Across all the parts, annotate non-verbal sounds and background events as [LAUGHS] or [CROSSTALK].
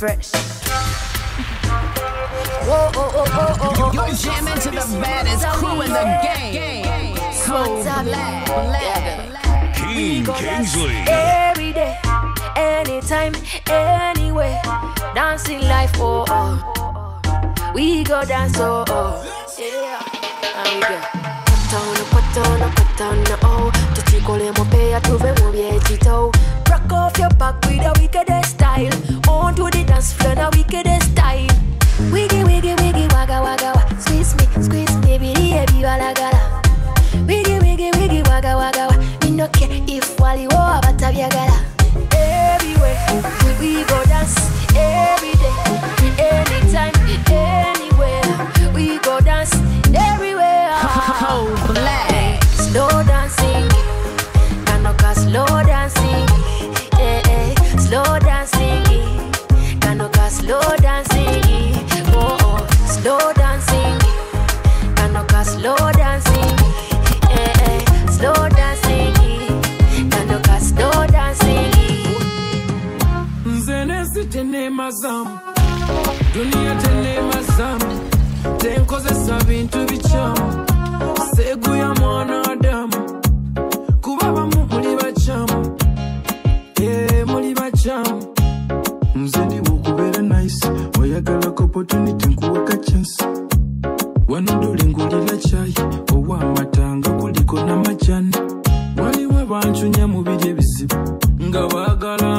fresh. Whoa, oh, oh, oh, oh, oh, You're jamming to the baddest crew in the game. So black, black. Keen Kingsley. Every day, anytime, anywhere. Dancing life, oh, oh. oh. We go dance, oh, oh. Yeah. And we go. Put on, put on, put on, oh. Chicolemo pay a it out. Rock off your back with a wickedest style. On to the dance floor, the wickedest style. Wiggy, wiggy, wiggy, wagga, wagga, wagga. Squeeze me, squeeze me, baby, baby, wala, gala. Wiggy, wiggy, wiggy, wagga, wagga, wagga. Me no care if wali wo abata gala. Everywhere we go dance, every day, anytime, anywhere we go dance. slow dancing, eh, eh, slow dancing, kanoka slow dancing, oh oh, slow dancing, kanoka slow dancing, eh, eh, slow dancing, kanoka slow dancing. Mzenesi tene mazamu, dunia tene mazamu, tenkozesa bintu bichamu. opportunity nkuwaka chance wano dole ngulira cyayi ow'amatanga kuliko n'amajani waliwo abanjunya mu biri ebizibu nga baagala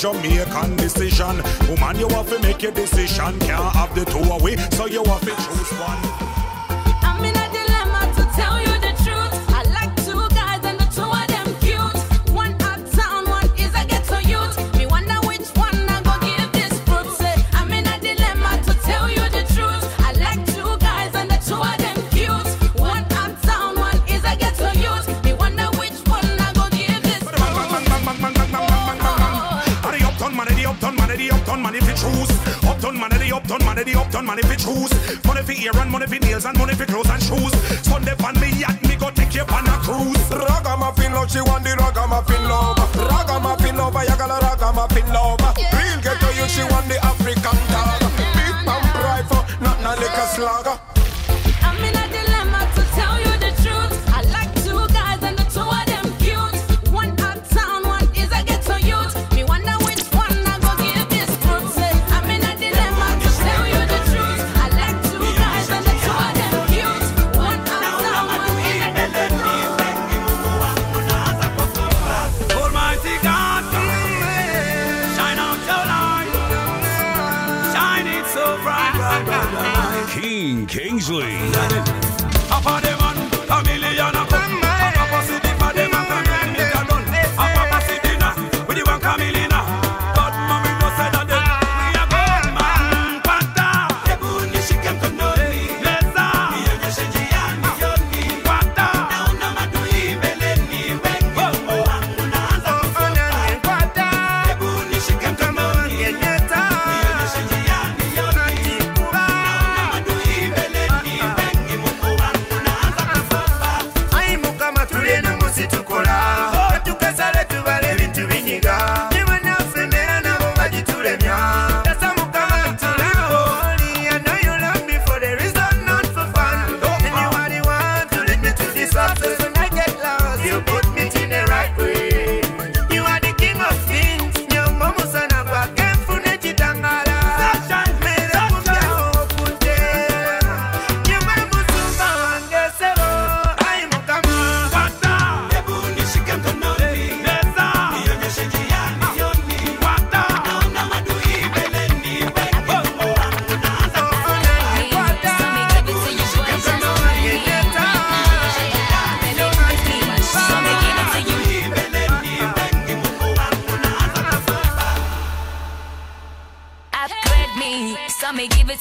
Jamaica.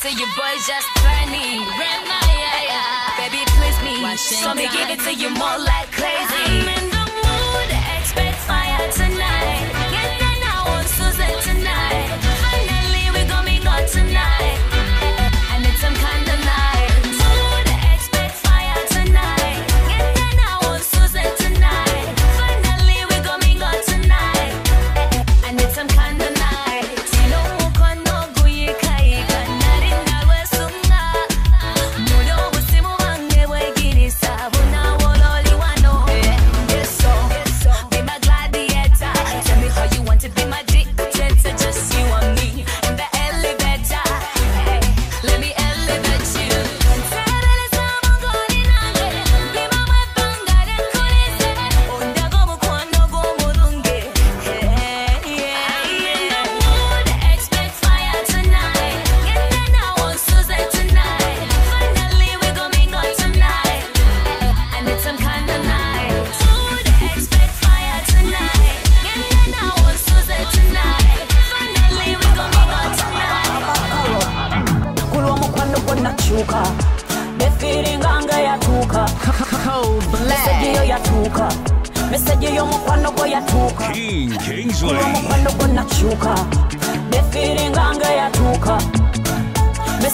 to your boy, just funny. Baby, please me. So me give it to you more like crazy.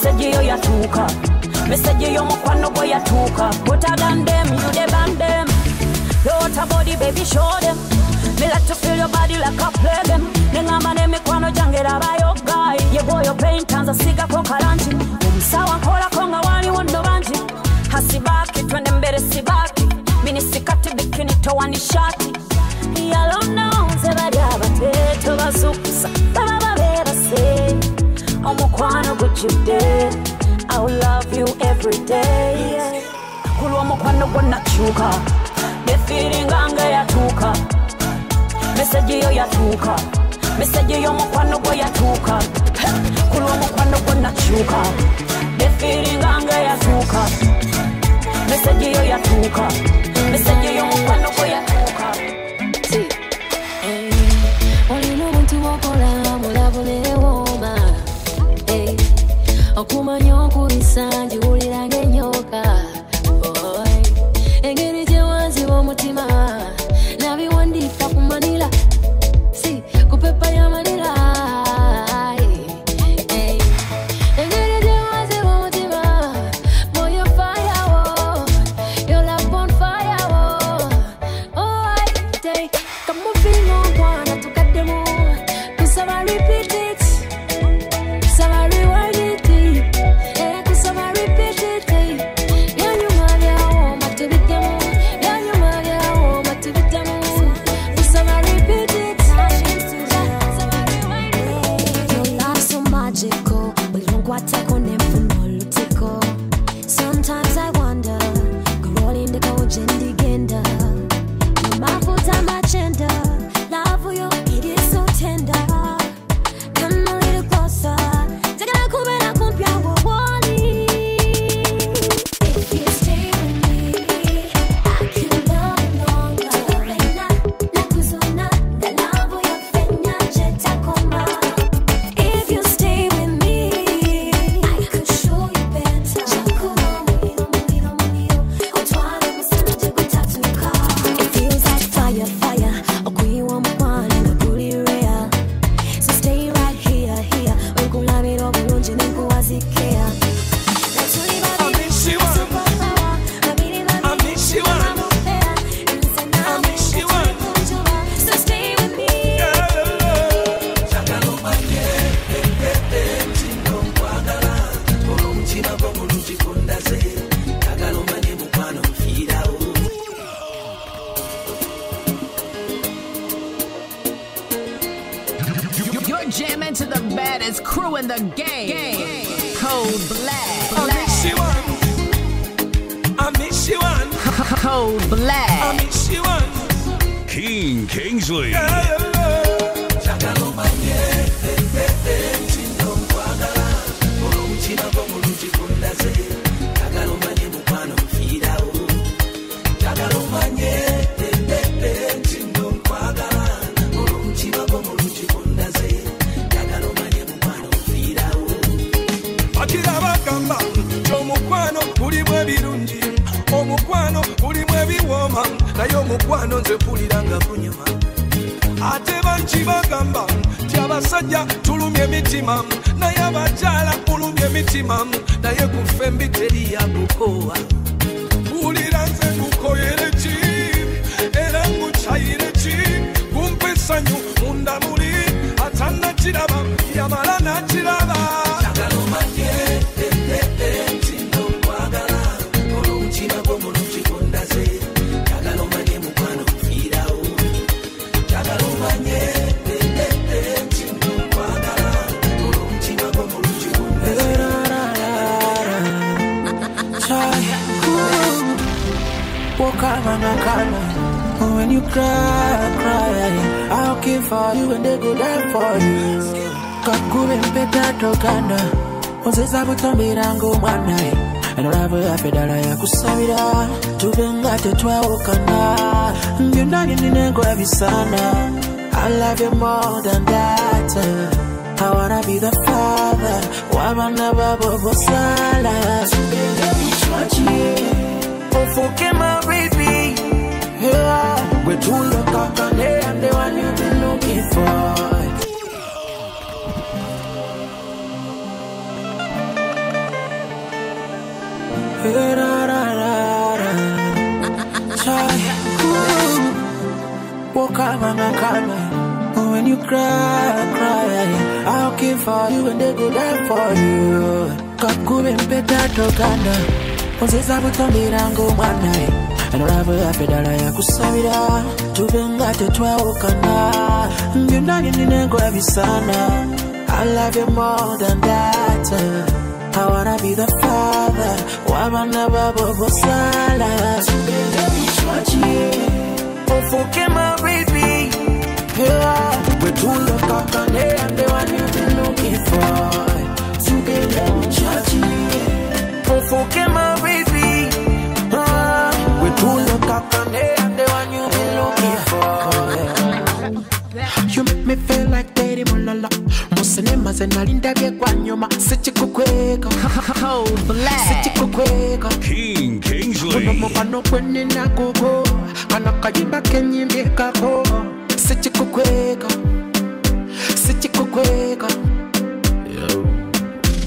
meseji yo yatuuka meseji y'omukwano gwe yatuuka butagandem yudebandem lowota body baby show them me like to feel your body like I play them Nenga mane mkwano jangera bayo guy. Neŋamba n'emikwano gyange rabayogayi yegwoyo peintanza sigako kalanti omusawa nkolako nga waliwo nno bangi hasibaki twende mbere sibaki minisikati bikini towanishati yalona nze bali abateto bazukusa omukwano gujjudde i will love you every day. Kulwomukwano gwonakyuka nefiringa nga yatuuka meseji yo yatuuka meseji y'omukwano gwe yatuuka kulwomukwano gwonakyuka nefiringa nga ya chuka, yo yatuuka meseji y'omukwano gwe enkola bisana I love you more than that. I wanna be the father. W'abaana babo bosala ofuke my baby yeah. wetulokakane and the one you've looking for When you cry, cry, I'll keep for you and they go die for you. Kakube mpeta tokana, ozeza butombera ng'omwana enolava yafedala yakusabira tubenga tetwawukana byonna byennina enkola bisana I love you more than that. I wanna be the father. W'abaana babo bosala. Ofuke my baby yeah. wetulokakane and the one you've been looking for together ofuke my baby ah. wetulokakane and the one you've been looking for You make me feel like Lady Mulala Musinema ze nalindabye kwa nyuma. Sichikukweka Cold Black. Sichikukweka kano kayimba kenyimbikako sikikukweka sikikukweka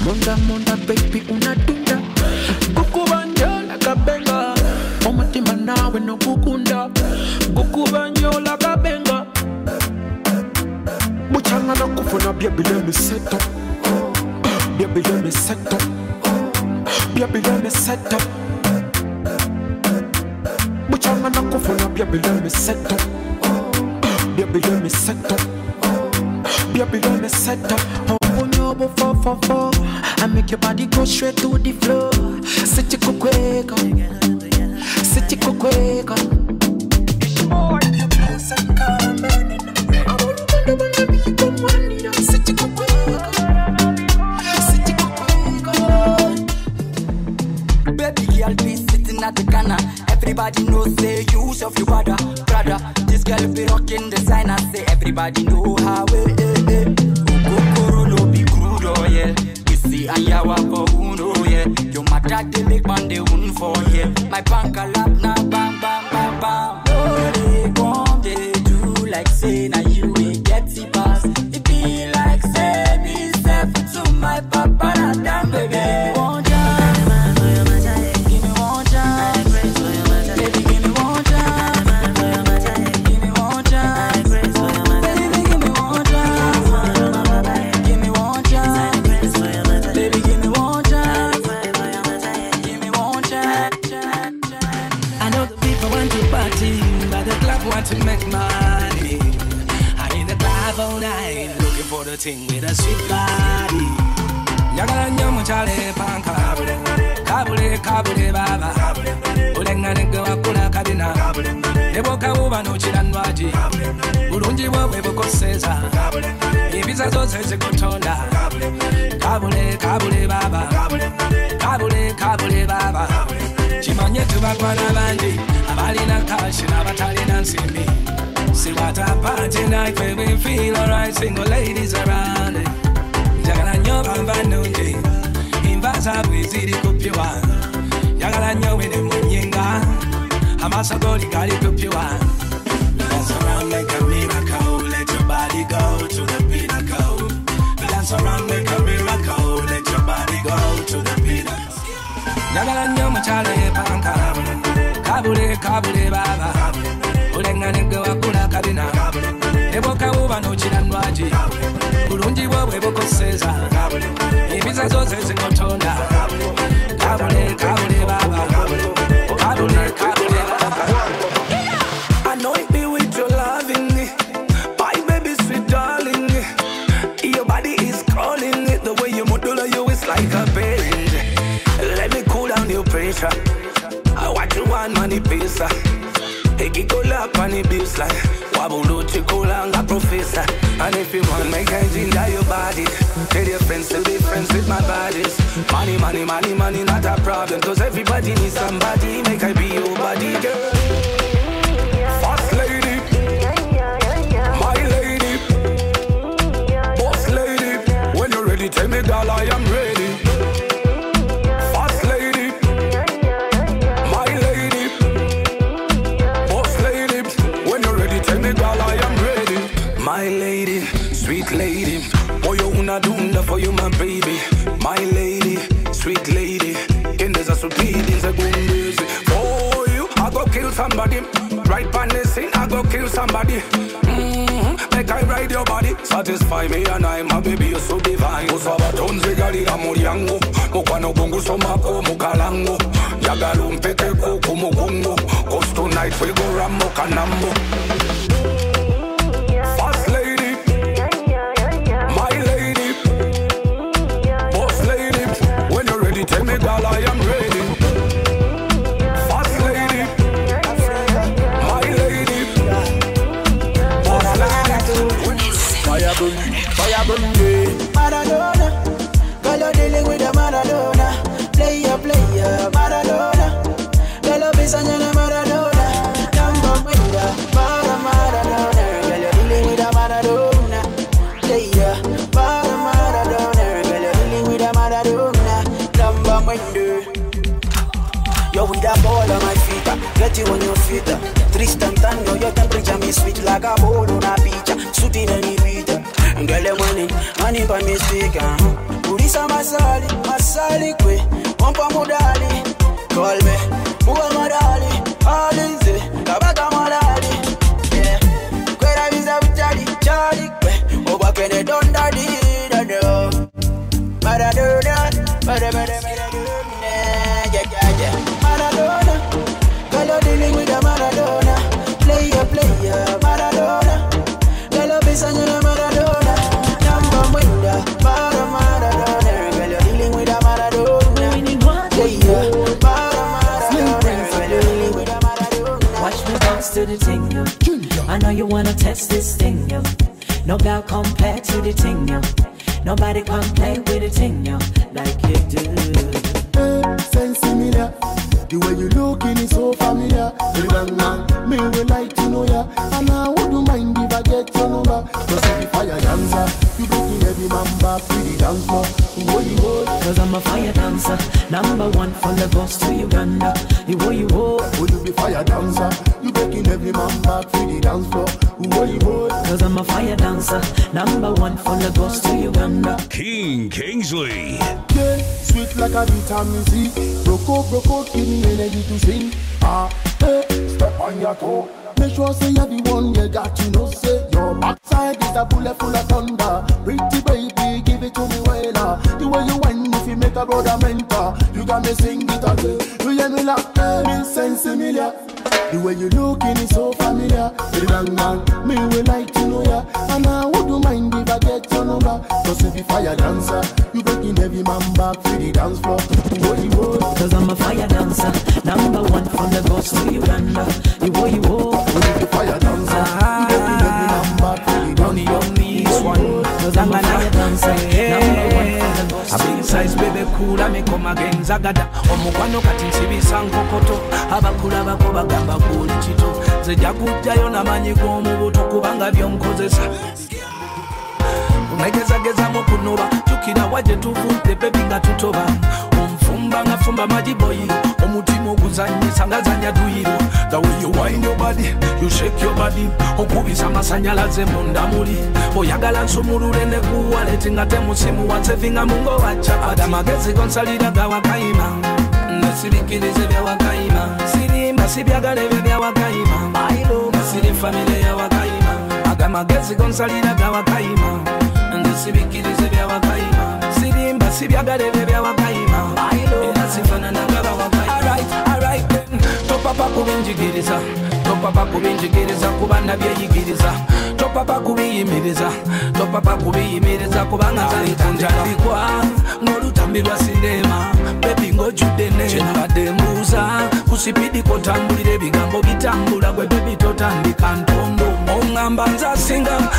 munda munda baby unadunda gukubanjola kabenga. Omutima nawe nogukunda gukubanjola kabenga. Muchanga nokufuna byebilemiseto byebilemiseto byebilemiseto Byebileme seto Byebileme seto Muchanga na kufuna byebileme seto Byebileme seto Byebileme seto Omunyobo fo fo fo I make your body go straight to the floor. Sichikukweka Sichikukweka Baby girl be sitting at the corner. Everybody knows say you of your brother, brother. This girl be rocking the sign designer. Say everybody know how it is. Eh, eh. Kokoro no be crude oh, oil. You see ayawa for uno yeah. Your matter they make man they win for yeah. My bank a lap now kabina ne bwokawuba n'okira ndwagi bulungi bwo bwe bukoseza. Empiza zose zikutonda kabule kabule baba. Kabule kabule baba. Kimanye tubakwana bangi abalina kashi n'abatalina nsimbi See what a party night where we feel alright, single ladies around. It. Njagala nnyo bamba nungi, imbaza bweziri kupyiwa. Njagala nnyo wene munyinga, amaaso goli gali kupyiwa. Dance around make a miracle, let your body go to the pinnacle. Dance around make a miracle, let your body go to the pinnacle. Njagala nnyo mukyala epanka, kabule kabule baba. olengane gwe wakula kabina ne bwokawuba n'okira ndwagi bulungi bwo bwe bukoseza empiza zose zikotonda kabule kabule baba kabule kabule money pesa. Ikikola pani baseline Wabulu chikola nga professor. And if you want make I ginger your body. Tell your friends to be friends with my bodies. Money, money, money, money not a problem. Cause everybody needs somebody. Make I be your body girl. First lady. My lady. Boss lady. When you're ready tell me girl I am ready somebody. Right on the scene, I go kill somebody. Mm-hmm. Make I ride your body, satisfy me and I, my baby, you're so divine. Usaba tonze gali la muriango, mukwano gungu somako mukalango. Njagala umpekeko ku mugongo Cause tonight we go rambo kanambo you on your feet. Tristan Tango, your temperature me sweet like a bowl on a beach. uh, Shooting any beat. Girl, the money, money by mistake. Uh. Urisa masali, masali kwe, wampa mudali. Call me, muga madali, wanna test this thing, yo. No girl compare to the thing, yo. Nobody can a vitamin C. Broke out, give me energy to sing. Ah, hey, step on your toe. Make sure say everyone you got you know say your backside is a bullet full of thunder. Pretty baby, give it to me well. The way you whine, if you make a brother mentor, you got me sing it again. You hear me like hey, me sense familiar. The way you looking is so familiar. Man, me will dancer. be fire dancer, you breaking every man back for the dance floor. Boy, oh, Cause I'm a fire dancer, number one from the coast to Uganda. You oh, you fire dancer, you breaking every man back for the dance floor. This one, cause I'm a fire dancer, number one from the coast A big size mikoma genzagada omukwano kati nsibisa nkokoto abakula bagamba guli kito nze jakujjayo namanyi g'omubuto kubanga byonkozesa onegezagezamu kunoba jukira waje tuvudde bebi nga tutoba. Omufumba nga fumba majiboyi omutima oguzanyisa nga zanya duyiro the way you wind your body you okubisa amasanyalaze munda oyagala nsumulule ne kuwaleti nga temusimu wansevinga mungo wacapati amagezi gonsalira gawakayima nesibikirize byawakayima sirimba sibyagala ebyo byawakayima siri famire yawakayima agamagezi gonsalira gawakayima ndisibikirize byawakayima sirimba sibyagala ebyo byawakayima era sifananaga bawakayima topapa kubinjigiriza topapa kubinjigiriza kuba nabyeyigiriza topapa kubiyimiriza. Topapa kubiyimiriza kubanga zalikunjalikwa ng'olutambi lwa sinema ng'ojjudde nenabadde mbuuza ku sipidi kotambulira ebigambo bitambula gwe bebi totandika ntondo. Oŋŋamba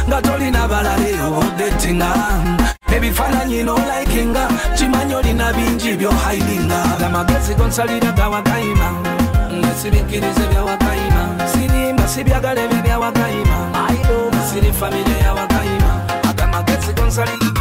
nga tolina balale ebifaananyi nolaikinga kimanyi olina bingi gonsalira sibyagala ebyo agamagezi gonsalira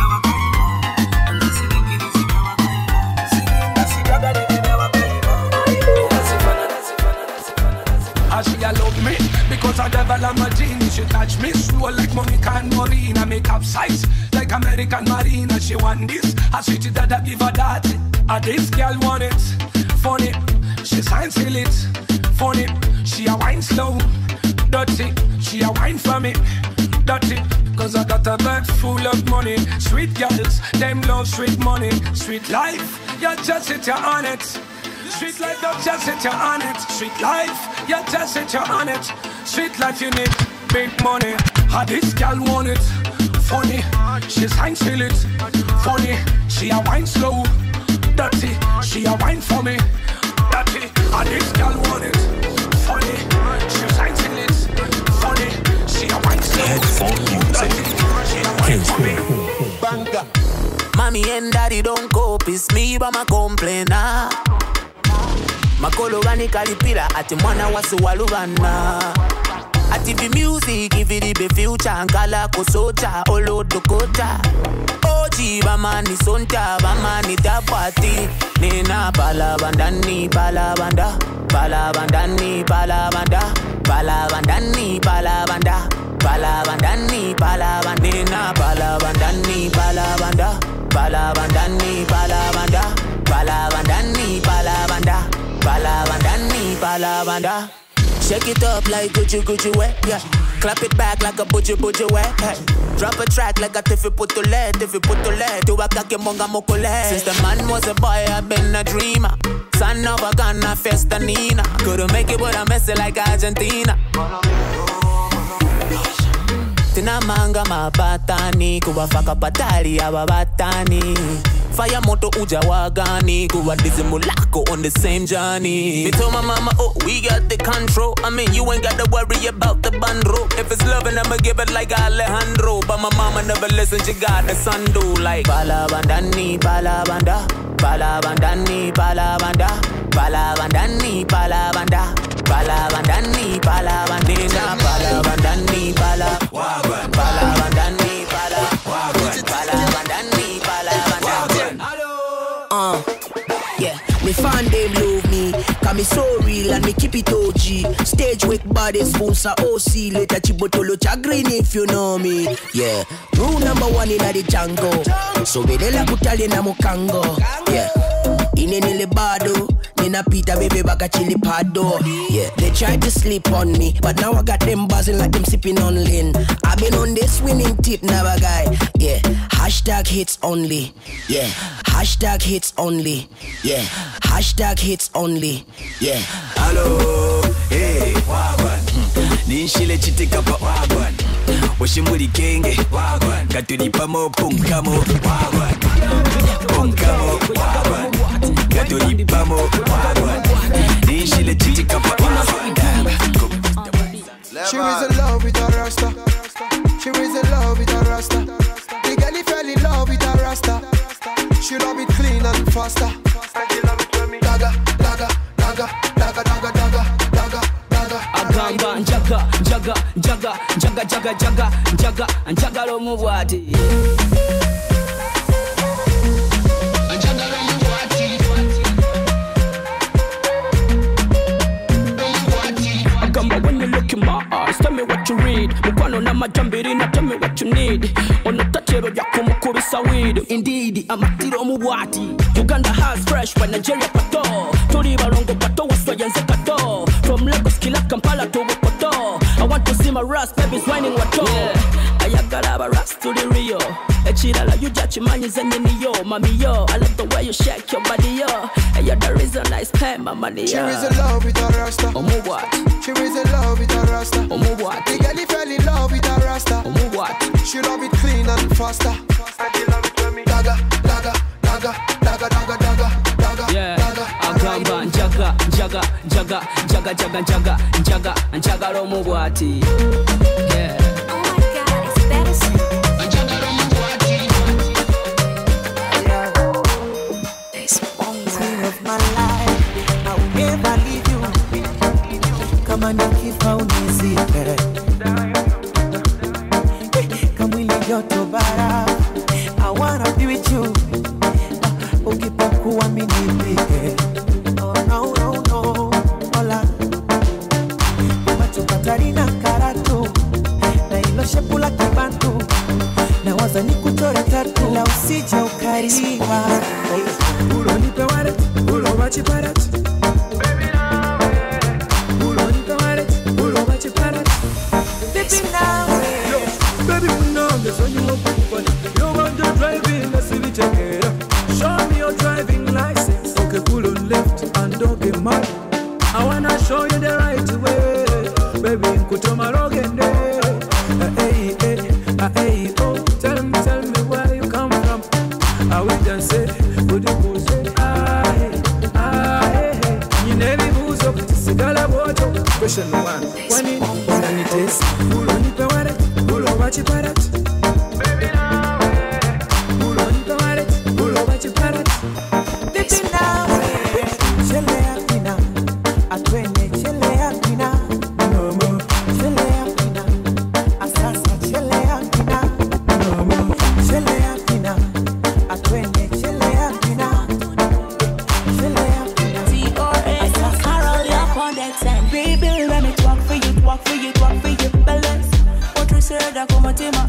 because I devil am a genie. She touch me slow like Monica and Marina. Make capsize like American Marina. She want this, I switch it that I give her that. A this girl want it, funny. She sign seal it, funny. She a wine slow, dirty. She a wine for me, dirty. Cause I got a bag full of money. Sweet girls, them love sweet money. Sweet life, you just sit you on it. Sweet life, don't just sit you on it. Sweet life, you just sit you on it. Sweet life, you need big money. How this girl want it? Funny, she sign seal it. Funny, she a wine slow. Dirty, she a wine for me. Dirty, how this girl want it? Funny, she sign seal it. Funny, she a wine slow. Dirty, she a wine for me. Banga. Mommy and daddy don't cope, it's me but my complainer. Makolo ganikalipira ati mwana wasiwalubana ati vi music iviribe future nkala kosota olodokota oji bamani sonta bamani tabwati nena balabandani balabanda balabandani balabanda balabandani balabanda balabandani balabanda. Nena balabandani balabanda balabandani Shake it up like Gucci Gucci wet, yeah. Clap it back like a butcher butcher wet, hey. Drop a track like a tiffy putole, tiffy putole. Do a kake monga mokole. Since the man was a boy, I've been a dreamer. Son of a gun, a festa Nina. Couldn't make it, but I'm it like Argentina. tinamanga mabatani kuwafaka patali ababatani fire moto uja wagani. Kuwa dizimu lako on the same journey. Me told my mama oh we got the control. I mean you ain't gotta worry about the bundle. If it's loving i'ma give it like alejandro. But my mama never listen she got the son do like balabandani balabanda balabandani balabanda balabandani balabanda balabandani balabandina balabandani bala balabandani me, so real and me keep it OG. Stage wake body sponsor OC, later chibotolo chagrin if you know me. Yeah, rule number one in the jungle. So bedela kutali na mukango. Yeah, inenele bado. Ninapita baby baka chili pado. Yeah, they tried to sleep on me, but now I got them buzzing like them sipping on lean. I've been on this winning tip, now, guy. Yeah, hashtag hits only. Yeah, hashtag hits only. Yeah, hashtag hits only. Yeah. Hello, hey, wagwan. Ninshile chitika pa wagwan. We mushe muri genge nga tuli pamo punkamo punkamo nga tuli pamo ninshile She was in love with a rasta. She was in love with a rasta. The girl he fell in love with a rasta. She love it clean and faster. Daga, daga, daga, daga, daga, daga, daga, daga. agamba njaga njaga njaga njaga njaga njaga njaga njagala omubwati eyes tell me what you read. Mukwano n'amajambiri na tell me what you need. Ono tatero lyakumukubisa weed. Indeed amatiro omubwati uganda has fresh wa nigeria pato. Tuli balongo pato waswayenze kato from lagos kila kampala to bukoto i want to see my rust babies whining wato. Ayagala abaras tuli rio ekirala yuja kimanyize nyiniyo mamiyo i love the way you shake your body yo and you're the reason i spend my money She yo was in love with a rasta. omubwati She was in love with a rasta. omubwati The girl fell in love with a rasta. omubwati She love it clean and faster. Daga, daga, daga, daga, daga, daga, daga, Yeah, daga. agamba njaga njaga njaga njaga njaga njaga njaga njagala omubwati Yeah. Queen como tema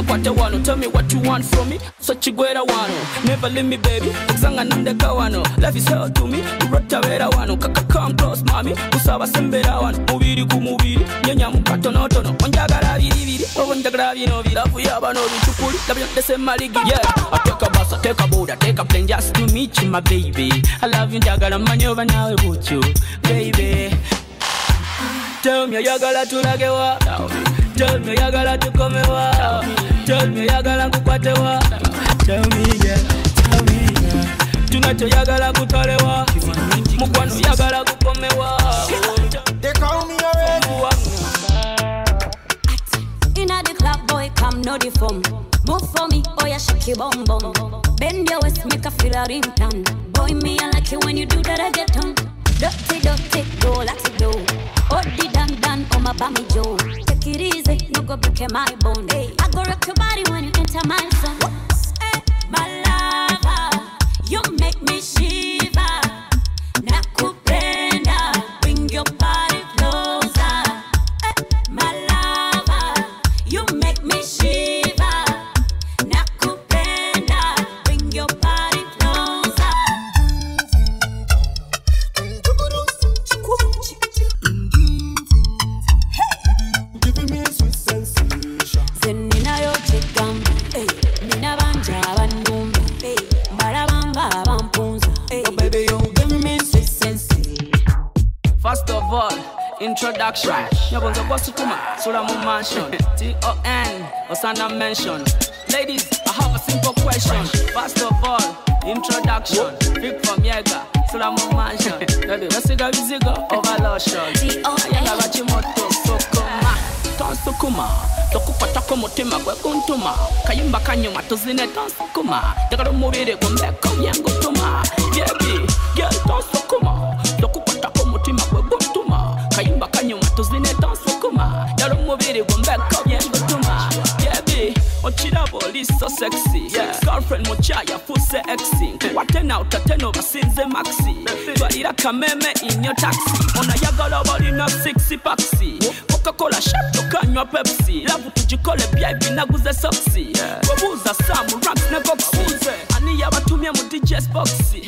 wakwate wano tell me what you want from me. Sochigwera wano never leave me baby. Kusanga nandeka wano life is hell to me. Kurotabera wano kaka come close mami kusabasembera wano mubiri ku mubiri. Nyenya mukatonotono onjagala biribiri oba onjagala bino birafu yaba n'obicukuli nabyondese maligi ye ateka basa teka boda teka plane just to meet you my baby. I love you njagala manyi oba nawe butyo baby. Tell me, you gotta to like it, what? Tell me, you gotta to come, what? Tell me tunachoyagala kutolewa mukwano yagala kukomewa Inna the club, boy, come know the form. Move for me, oh yeah, shake your bum bum. Bend your waist, make a feel a rim tan. Boy, me I like it when you do that, I get on. Dirty, dirty, go like it do. Oh, the dan dan, oh my bammy Joe. It easy, no go break my bone. Hey, I go rock your body when you enter my zone. Hey, my lover, you make me shiver. Nakupenda, of all, introduction. Nyabonza kwa sukuma, sura mu mansion. [LAUGHS] T-O-N, Osana mention. Ladies, I have a simple question. First of all, introduction. Big from Yega, sura mu mansion. Baby, bizigo over lotion. Ayala bachimoto, sukuma. Tonsukuma, tokukwatako mutima gwe kuntuma kayimba kanyuma tuzine tonsukuma njagala omubiri gumbeko byengutuma yebi okiraba oli oh, so sexy girlfriend mukyaya fuse exi nkuwate nawe tateno basinze maxi. Twalira kameme inyo taxi. Onayagala balina six paxi. Coca-cola shot tukanywa pepsi. Lavu tugikole byaibi naguze soksi webuuza samu ranks ne boxi ani yabatumye mu djs boxi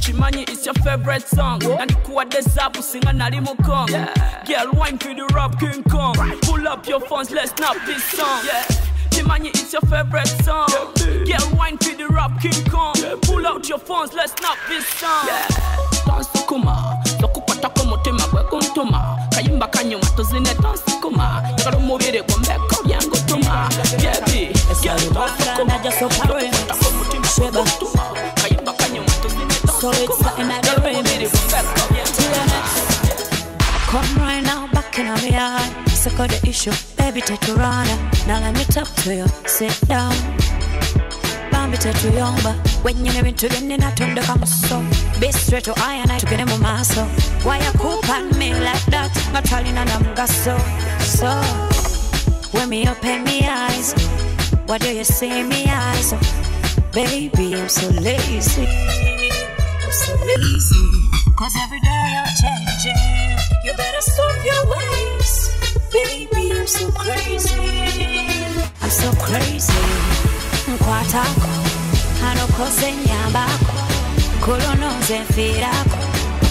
kimanyi is your favorite song. Nandikuwadde zabu singa nali mu kong. Girl wine to the rap king kong. Pull up your phones let's snap this song It's your favorite song. Get wine to the rap King Kong. Pull out your phones, let's snap this song. Tonsukuma, tokukwatako mutima gwe kuntuma kayimba kanyuma tuzine tonsukuma njagala omubiri gumbeko byengutuma yebi kayimba kanyuma tuzine tonsukuma njagala omubiri gumbeko Come right now, back in my yard. Circle the issue, baby, take your runner. Now let me talk to you. Sit down. Bambi tetuyomba wenyine bintu byeninatondeka muso be straight to iron I tugende mu maaso why you cool on me like that? Nga twalina na mugaso so. When me open me eyes what do you see in me eyes? Baby I'm so lazy. I'm so lazy. Cause every day you're changing nkwatako hanokoze nyambako kulonoze nfiirako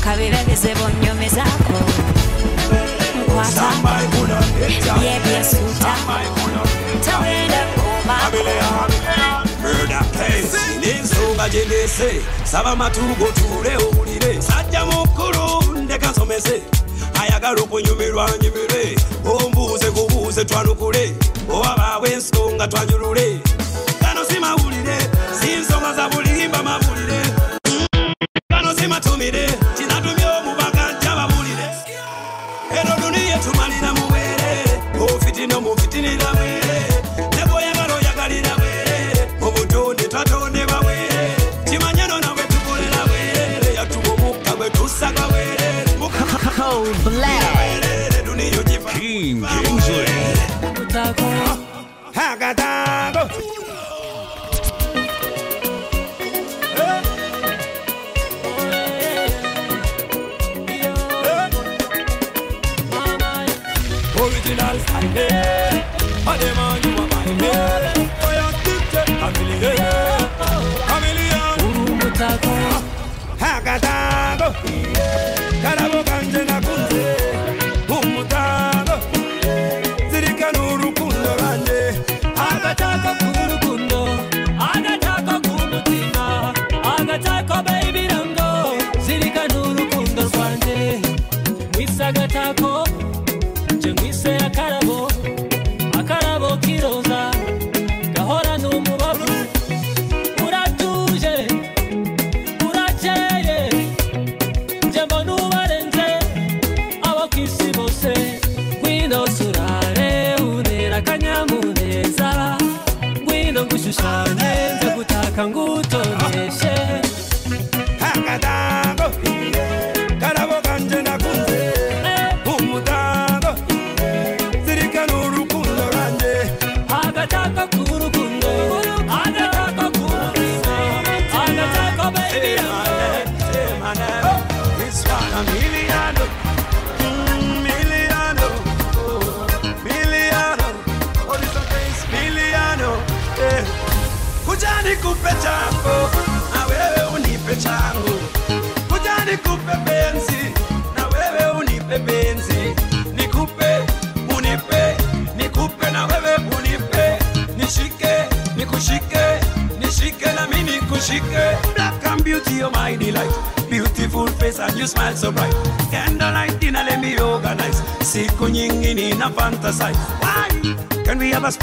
kabiregeze bonyomezako nkwatako yebyesuta tawenda kumako Murder case. N'ensonga gye ndeese saba matugo tuule owulire sajja mukulu ndeka nsomese. Ayagala okunyumirwa nyumirwe ombuuze kubuuze twanukule. Oba baawe ensonga twanjulule gano si mawulire si nsonga za bulimba mawulire gano si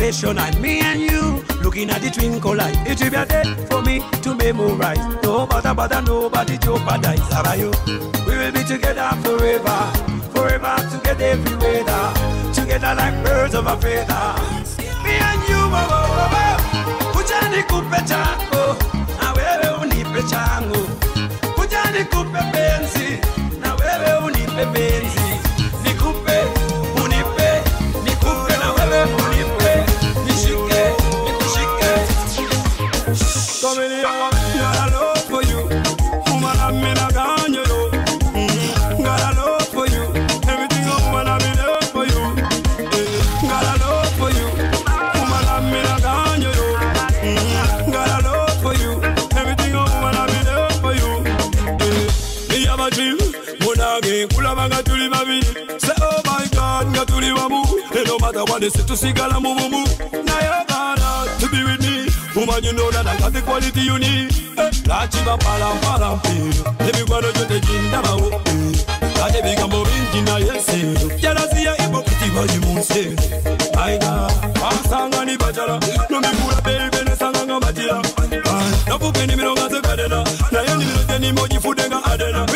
Can we have a special night? Me and you, looking at the twinkle light. It will be a day for me to memorize. No bother, bother, nobody jeopardize. How about you? We will be together forever, forever together every weather. Together like birds of a feather. Me and you, oh, oh, oh, oh. Kuja nikupe changu, na wewe unipe changu. Kuja nikupe penzi, na wewe unipe penzi. They say to see girl, I'm move, move. Now you gotta to be with me. Woman, you know that I got the quality you need. Eh, La chiva para para Debi kwano yo te jinda ba o La debi gambo ringi na yesi Jealousy ya say? I got a song on the bajala No mi kula baby ne sanga nga bajila Na pupe ni minonga se kadena Na yo ni minote ni moji fudenga adena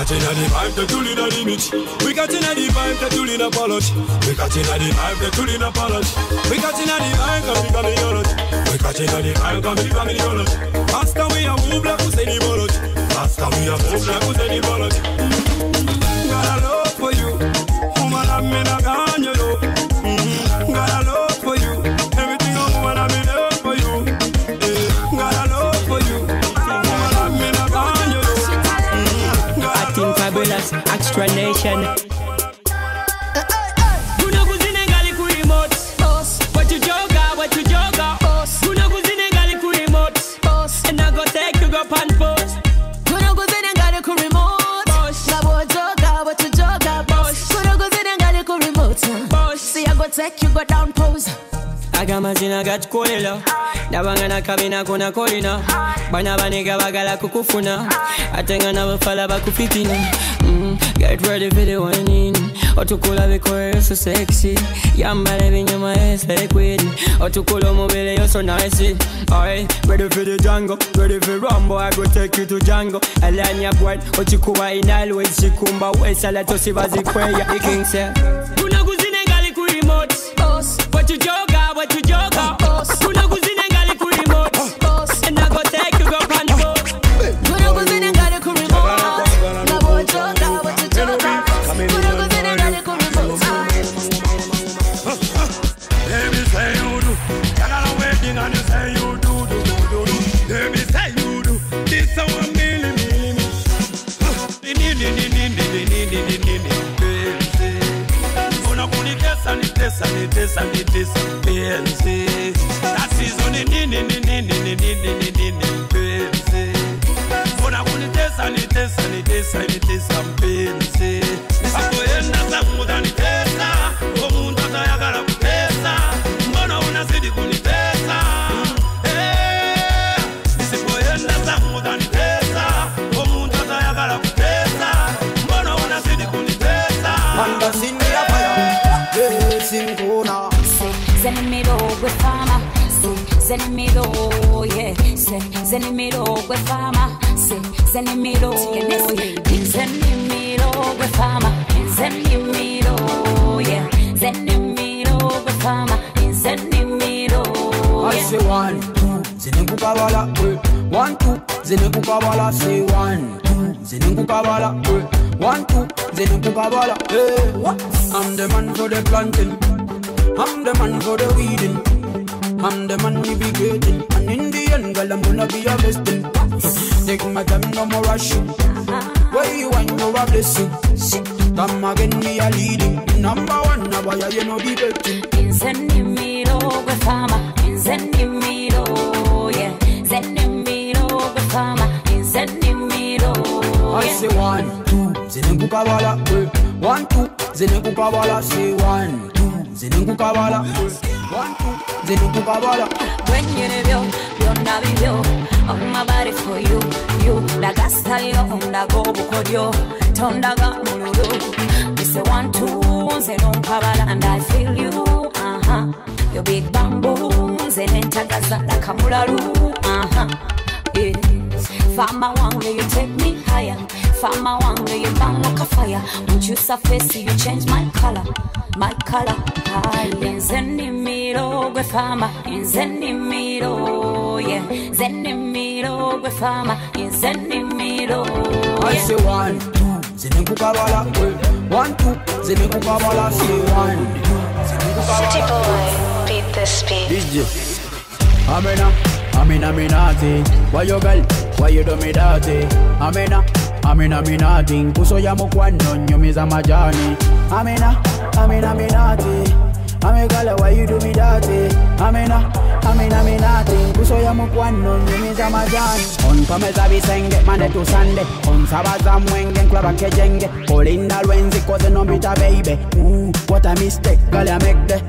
got in the vibe, the tune in the mix. We got in the vibe, the tune in apology. We got in the vibe, the tune in apology. We got in the vibe, come big on the We got in the vibe, come big on the Master, we are move like Usain Bolt. Master, we are move like Usain Bolt. Got a love for you, woman, I'm in a gun, you know. Got a love. attention. Gatukolera nabanga nakabina kunakolina bana banega bagala kukufuna. Ate nga nabafala bakufitina. Mm, get ready for the whining. Otukula bikolero so sexy. Yambala ebinyuma ese liquid otukula omubiri yo so nice. Alright, ready for the jungle ready for rumble. I go take you to jungle. Alanya bwet okikuba in always kikumba wesala tosiba zikweya the king say kuno kuzine ngali ku remote. What you joga what you joga is fancy. Zenimiro zenimiro gwe fama zenimiro yeah zenimiro gwe fama zenimiro say one, two, zinengukabala, eh. One, two, zinengukabala, say one, two, zinengukabala, eh. One, two, zinengukabala, eh. What? I'm the man for the planting. I'm the man for the weeding. I'm the man you be getting. And in the end, girl, I'm gonna be your besting. Take my time, no more rushing. Where you want, you're a blessing. Come again, me a leading. Number one, now why you know the betting. Nzennimiro gwe fama, nzennimiro, yeah. Nzennimiro gwe fama, nzennimiro, I yeah. say one, two, zinengukabala, eh. One, two, zinengukabala, say one, two, zinengukabala, eh. One, two, zinengukabala. Gwenyine byo, byonna bibyo. Body for you, you. Ndaga style, ndaga obukodyo. Tondaga mululu. One, two, nze nonkabala and I feel you. Uh-huh. Your big bamboo, nze nentagaza like a mulalu. Uh-huh. Yeah. Farmer wange, you take me higher. Farmer wange, you burn like a fire. Once you surface, you change my color, my color. Nze nnimiro gwe farmer, nze nnimiro, yeah. Nze nnimiro gwe farmer, nze nnimiro, I yeah. say one, two, zinengukabala, eh. One, two, zinengukabala, say one, two, City boy, beat this beat. DJ. Amena, Amena Minati. Why you girl? Why you do me dirty? Amena, Amena Minati. Nkuso ya mukwano nyumiza majani. Amena, Amena Minati. Ame girl, why you do me dirty? Eh? Amena, Amena Minati. Nkuso ya mukwano nyumiza majani. Onkomeza bisenge Monday to Sunday. Onsabaza mwenge nkulaba kejenge. Olinda lwenzi koze nombita baby. Ooh, what a mistake, girl, I make the. Eh?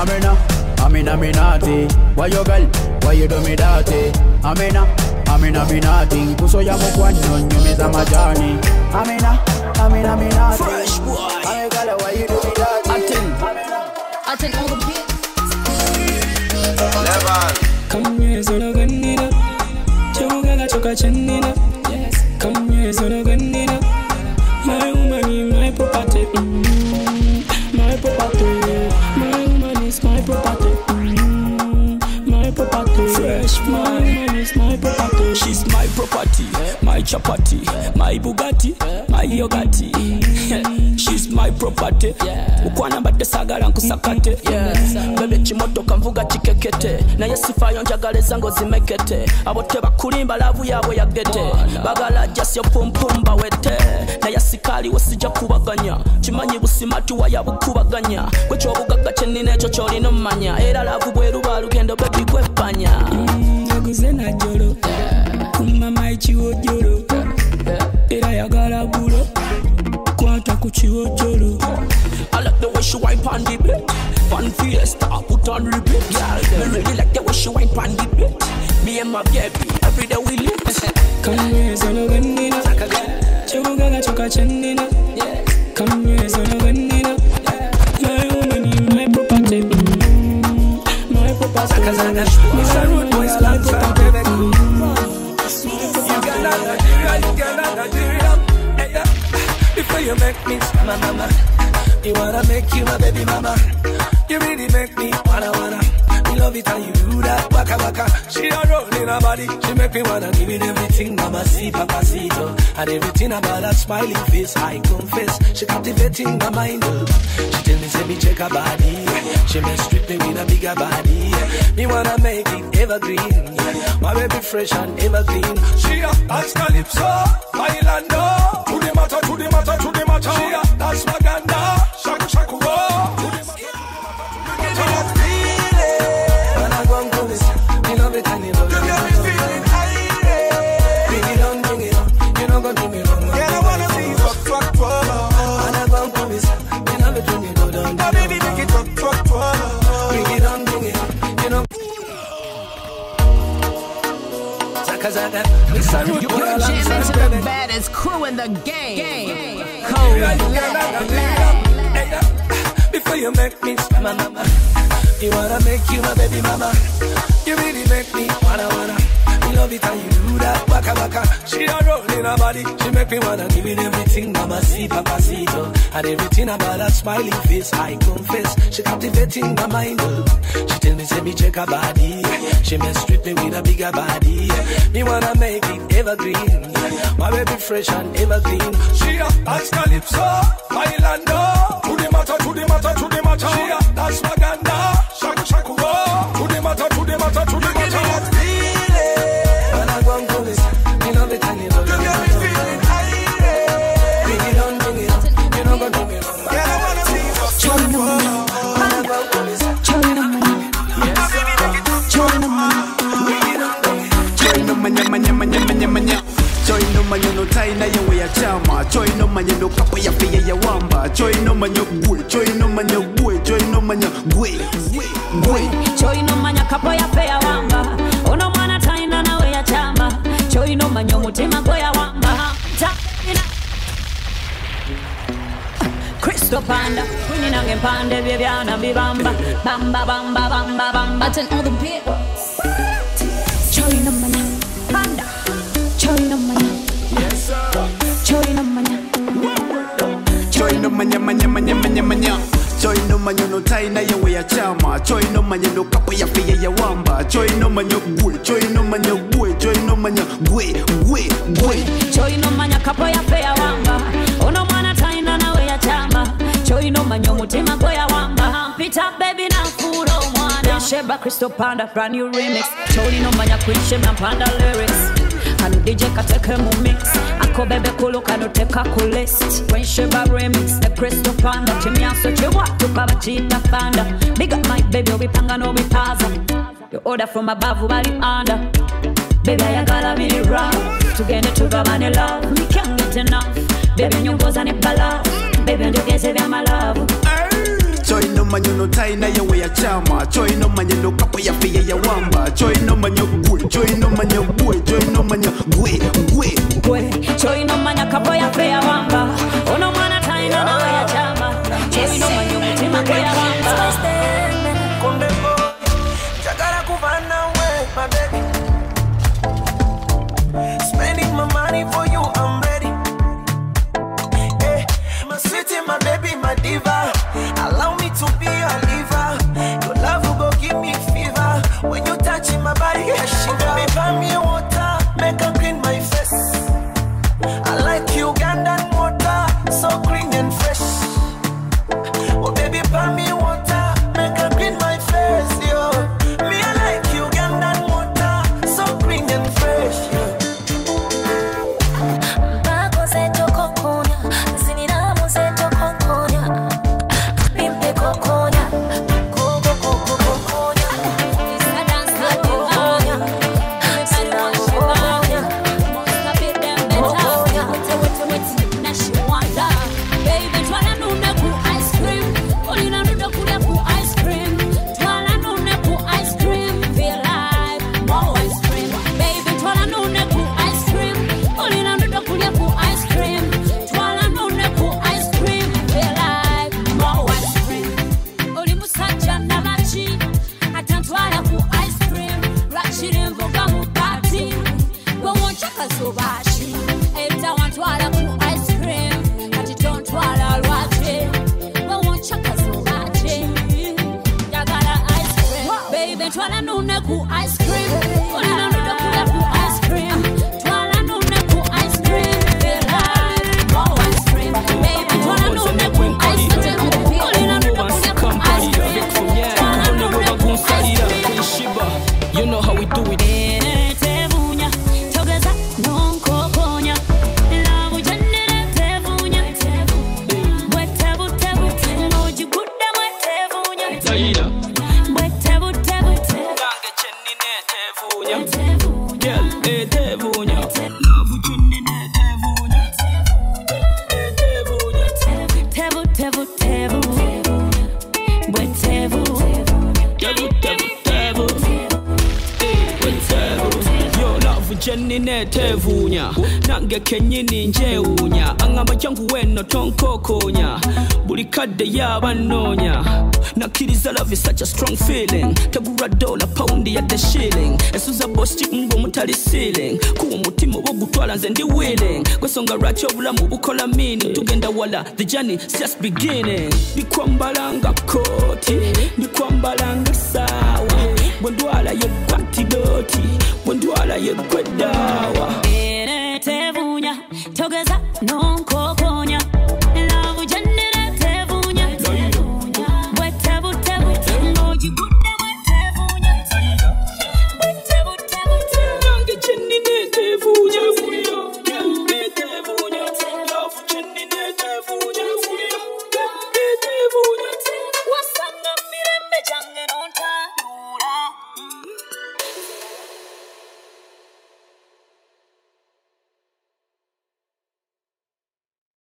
Amina, Amina Minati. Why you girl? Why you do me dirty? Amina, Amina Minati. Nkuso ya mukwano nyumiza majani. Amina, Amina Minati. Fresh boy. Amina girl, why you do me dirty? Atin, Atin all the beats. Come here, so no good nina. Choga choka chenina. Yes. Come here, so no. My woman is my property. Mm, property. money. my woman property. She's my property, my chapati, my Bugatti, my yogati. [LAUGHS] She's my property. ukwana mbadde saagala nkusakate. Bebe kimotoka nvuga kikekete naye sifayo njagala ezango zimekete. Abo tebakulimba laavu yaabwe yagete bagala jasyo pumpum bawete naye sikaaliwo sijja kubaganya. Kimanyi busimatuwa yabukubaganya gwe kyobugagga kyenina ekyo kyolina omumanya era laavu bweruba lugendo bebi gwepanya Naguze na jolo. Kumama ichiwojolo. Era yagala bulo. Kwata ku chiwojolo. I like the way she wine pon the bed. Fun fiesta, put on repeat. Me really like the way she wine pon the bed. Me and my baby, every day we lit. Come here, so no good nina. Choga choka chenina. Come here, so no good. My woman my property. My property. Mr. Road you make me my mama, you wanna make you my baby mama. You really make me wanna wanna. Me love it how you do that waka waka. She a roll in her body, she make me wanna give it everything, mama see papacito, and everything about that smiling face. I confess, she captivating my mind. oh. She tell me say me check her body, she may strip me with a bigger body. Me wanna make it evergreen, my baby fresh and evergreen. She a dance calypso, to the matter, to the matter, to the matter. She a her body, she make me wanna give it everything, mamacita, pasito. And everything about her smiling face, I confess, she captivating my mind. Oh. She tell me, say me check her body, she mess with me with a bigger body. Me wanna make it evergreen, my baby fresh and evergreen. She a that's calypso, bailando, to the matter, to the matter, to the matter. She a that's maganda, shaku shaku, oh. to the matter, to the matter, to the matter. Joy no manya gwe Joy no manya gwe Joy no manya gwe Gwe chori no manya kapo ya pe ya wamba. Ono mwana taina nawe ya chama, chori no manya mutima gwe ya wamba. Ta. Kristo panda, kuni nange pande bye byana bibamba, bamba bamba bamba bamba. I all the beat. Chori no manya, panda, chori no manya, manya no tai na yewe ya chama Joy no manya no kapo ya fiye ya wamba. Joy no manya gwe Joy no manya gwe Joy no manya gwe Gwe Gwe. Choi no manya kapo ya fe ya wamba. Ono mwana taina nawe ya chama Choi no manya mutima gwe ya wamba. Pita baby na furo mwana Sheba Kristo Panda brand new remix. Choi no manya Queen Sheba Panda lyrics Kano DJ kateke mu mix. Ako bebe kulu kano teka ku list Queen Sheba remix The Kristo Panda Chimyanso chiwa tukaba chita panda Big up my baby obipanga no bipaza You order from above bali under? Baby, I gotta be rough Tugende tugabane love. We can't get enough. Baby, nyongoza ne bala Baby, njogeze vya malavu Joy no manya no tai na yewe ya chama. Joy no manyo no kapo ya fiye ya wamba. Joy no manyo gwe Joy no manyo gwe Joy no manya gwe Gwe Gwe, choi no manya kapo ya fe ya wamba. Ono mana taina na ya chama. Choi no manyo mutima kwe ya wamba know how we do it. Eh? kadde y'abanoonya nakkiriza love is such a strong feeling. Tegulwa dola paundi the shilling. Esuza boschik ng'omutali sealing kuwa omutima oba ogutwala nze ndi willing gwesonga lwaki obulamu bukola mini. Tugenda wala the journey is just beginning. Ndikwambalanga kooti ndikwambalanga saawa bwe ndwala yekwatidoti bwe ndwala yegwedaawa eretebunya togeza no.